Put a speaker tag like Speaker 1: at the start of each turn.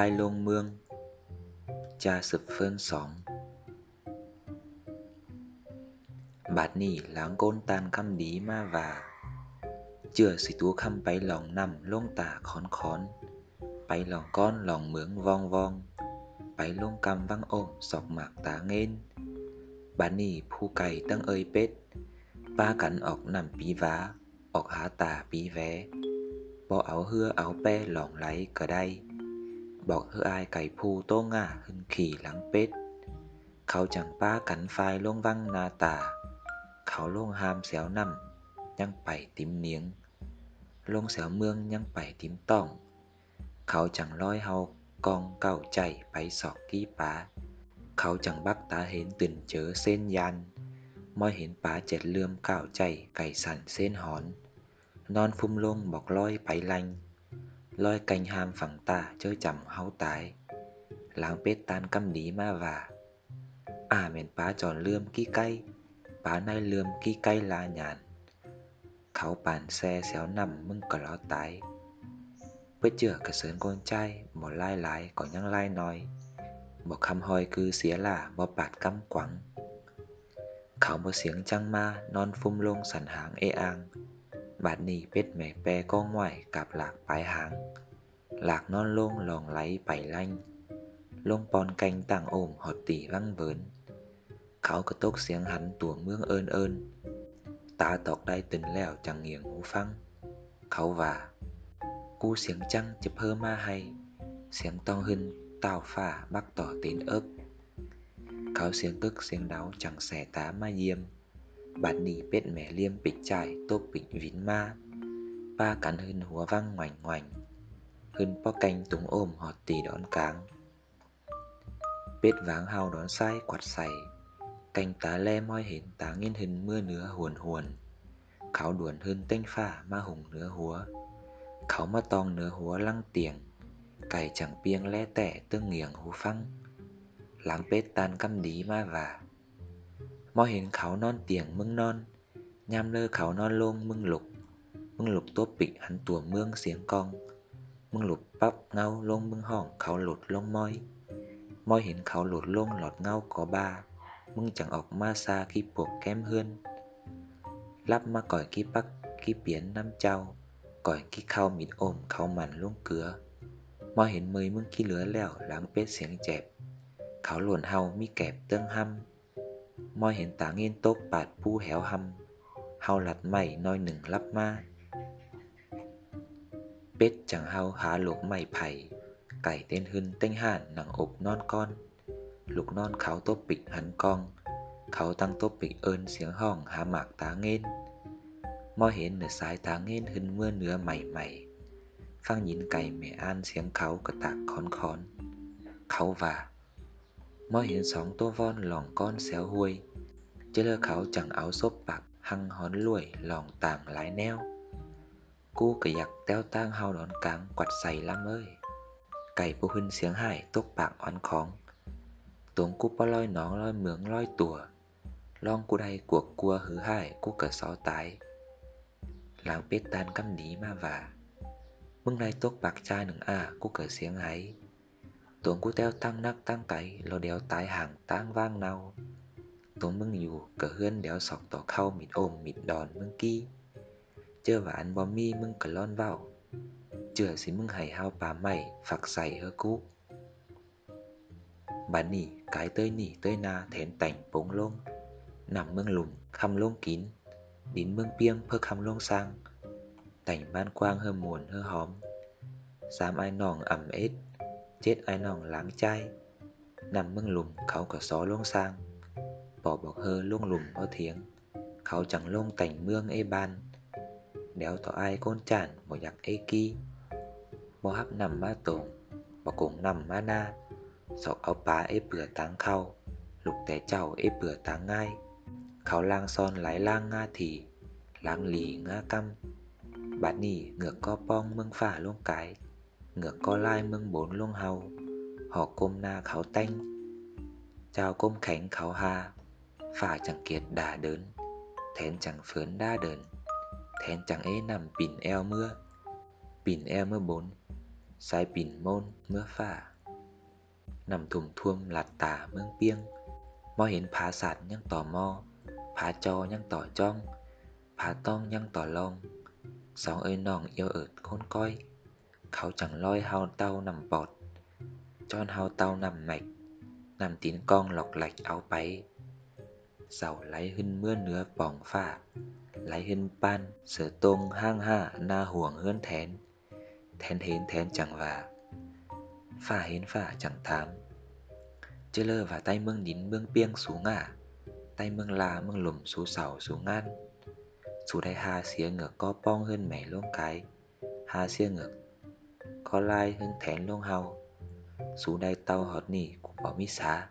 Speaker 1: lai lôn mương, cha sụp phơn sóng bát nỉ láng côn tan căm đí ma và chưa sĩ tú khăm bay lòng nằm lông tả khón khón. Bay lòng con lòng mướng vong vong bay lông căm văng ôm sọc mạc tá nghen bà nỉ phu cày tăng ơi pết, ba cắn ọc nằm pí vá, ọc há tà pí vé. Bỏ áo hưa áo pe lòng láy cờ đây บอกเฮืออายไก่ผูโต้งอะขึ้นขี่หลังเป็ด เขาจังป้ากันไฟล่งวังนาตา เขาล่งหามเสียวนำยังไปติมเนียง ลงเสียวเมืองยังไปติมต้อง เขาจังร้อยเฮากองเก่าใจไปสอกที่ป้า เขาจังบักตาเห็นตื่นเจอเส้นยันมอยเห็นป้าเจ็ดเลื่อมเก่าใจไก่สั่นเส้นหอน นอนฟุ้มลงบอกร้อยไปลัง หลากนอนลงลองไหลไปไล่ลงปอนแกงต่างโอมหอดตีวังเบิน เขากระตกเสียงหันตัวเมืองเอินเอินตาตอกไ Bạn ni biết mẹ pe con ngoài cặp lạc bái hàng Lạc non lông lòng lấy bảy lanh. Lông pon canh tàng ồm hột tỉ văng vớn Kháo cơ tốt xiếng hắn tùa mương ơn ơn. Tá tọc đai tình lèo chẳng nghiêng hú phăng. Kháo và Cú xiếng chăng chụp hơ ma hay? Xiếng to hưng tào phả bắc tỏ tín ớp. Kháo xiếng tức xiếng đáo chẳng xẻ tá ma diêm. Bản đi bết mẹ liêm bịch trải tốt bịch vín ma. Ba cắn hơn húa văng ngoảnh ngoảnh. Hơn po canh túng ôm họt tì đón cáng. Bết váng hao đón sai quạt sảy. Canh tá le moi hến tá nghiên hình mưa nứa huồn huồn. Kháo đuồn hơn tênh phả ma hùng nứa húa. Kháo ma tong nứa húa lăng tiềng. Cày chẳng piêng le tẻ tương nghiêng hú phăng. Láng bết tan căm đí ma vả. มอเห็นเงินหึนเมื่อเนื้อหวนหวนเขาด่วนหึนเต้งฝ้ามาหุงเนื้อหัวเขามาตองเนื้อหัวลังเตียงไก่จังเปียงแล่แต่เตื้องเงียงหูฟังหลังเป็ดตานเขานอนเตียงมึงนอน ยามเลอเขานอนลงมึงหลบ มึงหลบตัวปิกหันตัวเมืองเสียงกอง มึงหลบปั๊บเงาลงมึงห้องเขาหลุดลงม้อย มอยเห็นเขาหลุดลงหลอดเงาก่อบามึงจังออกมาซาขี้ปวกแก้มเฮือน รับมาก่อยขี้ปักขี้เปียนน้ำเจ้า ก่อยขี้เข้ามิดอมเขาหมันลุ่งเกลือ มอเห็นมือมึงขี้เหลือแล้วหลังเป็ดเสียงเจ็บ เขาหล่นเฮามีแกบเตื้องห้ำ มอเห็นตาเงินตกปาดผู้แหวห้ำเฮาหลัดไม่น้อยหนึ่งรับมา เป็ดจังเฮาหาหลกไม่ไผ่ ไก่เต้นหึนเต้งห่านหนังอบนอนก้อน ลูกนอนเขาตบปิกหันกอง เขาตั้งตบปิกเอินเสียงห้องหาหมากตาเงินมอเห็นเหนือสายตาเงินหึนเมื่อเนื้อใหม่ๆฟังยินไก่แม่อ่านเสียงเขากระตากคอนคอน เขาว่า มอเห็นสองตัววอนหลองก้อนแซวห้วย เจอเขาจังเอาซบปักหังหอนลวยหลองต่างหลายแนว กู้ก็อยากแต้วตั้งเฮาดอนกลางกวัดใส่ลำเอ้ย ไก่ปูหึนเสียงไห้ตกปากอ่อนของตวงกูปลอยหนองลอยเมืองลอยตัวลองกูได้กวกกลัวหือไห้กูเกิดเสาตายหลังเป็ดตานกำหนีมาว่ามึงไรตกปากจาหนึ่งอ้ากูเกิดเสียงไห้ tuồng cu teo tăng nắc tăng tay lo đéo tái hàng tang vang nào tuồng mưng dù cỡ hươn đéo sọc tỏ khâu mịt ôm, mịt đòn mưng ki. Chơ và ăn bò mi mưng cờ lon vào. Chửa xí mưng hài hao bà mày, phạc xài hơ cú bà nỉ, cái tơi nỉ tơi na, thén tảnh bóng lông nằm mưng lùm, khăm lông kín. Đến mưng piêng, phơ khăm lông sang. Tảnh ban quang hơ muồn hơ hóm. Sám ai nòng ẩm ết กะล้อนเว้า เจือสิมึงให้เฮาปลาไม่ฝักใส่เฮอกูบัดนี้กายเต้ยนี่เต้ยนาแถนแต่งโป่งลงนำเมืองหลุมคำลงกิน ดินเมืองเปียงเพื่อคำลงสร้าง แต่งบ้านกว้างเฮอมวนเฮอหอม สามไอ้น้องอ่ำเอ็ด เจ็ดไอ้น้องหลังใจนำเมืองหลุมเขาก็ซอลงสร้างปอบอกเฮอล่วงหลุมเอาเถียง เขาจังลงแต่งเมืองไอ้บ้านเดี๋ยวต่อไอ้ก้นจานบ่อยากไอ้กี้บ่ฮับนำมาตรงบ่กงนำมาหน้าสอ ngựa co lai mưng bốn luông hầu, họ côm na kháo tanh, chào côm khánh kháo hà, phả chẳng kiệt đà đớn, thén chẳng phớn đa đớn, thén chẳng ế nằm pìn eo mưa pìn eo mưa bốn, sai pìn môn mưa phả. Nằm thùng thuông lạt tả mương piêng, mo hiến phá sạt nhăng tò mo, phá cho nhăng tỏ trong phá tong nhăng tỏ long sóng ơi nòng yêu ợt khôn coi. เขา chẳng loi hao tao nằm bọt Chon hao tao nằm mạch Nằm tín con lọc lạch áo páy Giàu lấy hưng mưa nứa bỏng pha, Lấy hưng pan sở tông hang ha, na huồng hơn thén. Thén hến thén chẳng vả Phả hến phả chẳng thám. Chơi lơ và tay mương nín mương piêng xuống ngả Tay mương la mương lùm số sầu số ngan. Chú đây ha xía ngược co pong hơn mẻ luôn
Speaker 2: cái Ha xía ngược có lai hưng thén luông hàu dù đai tàu hót nỉ cũng bỏ mi xá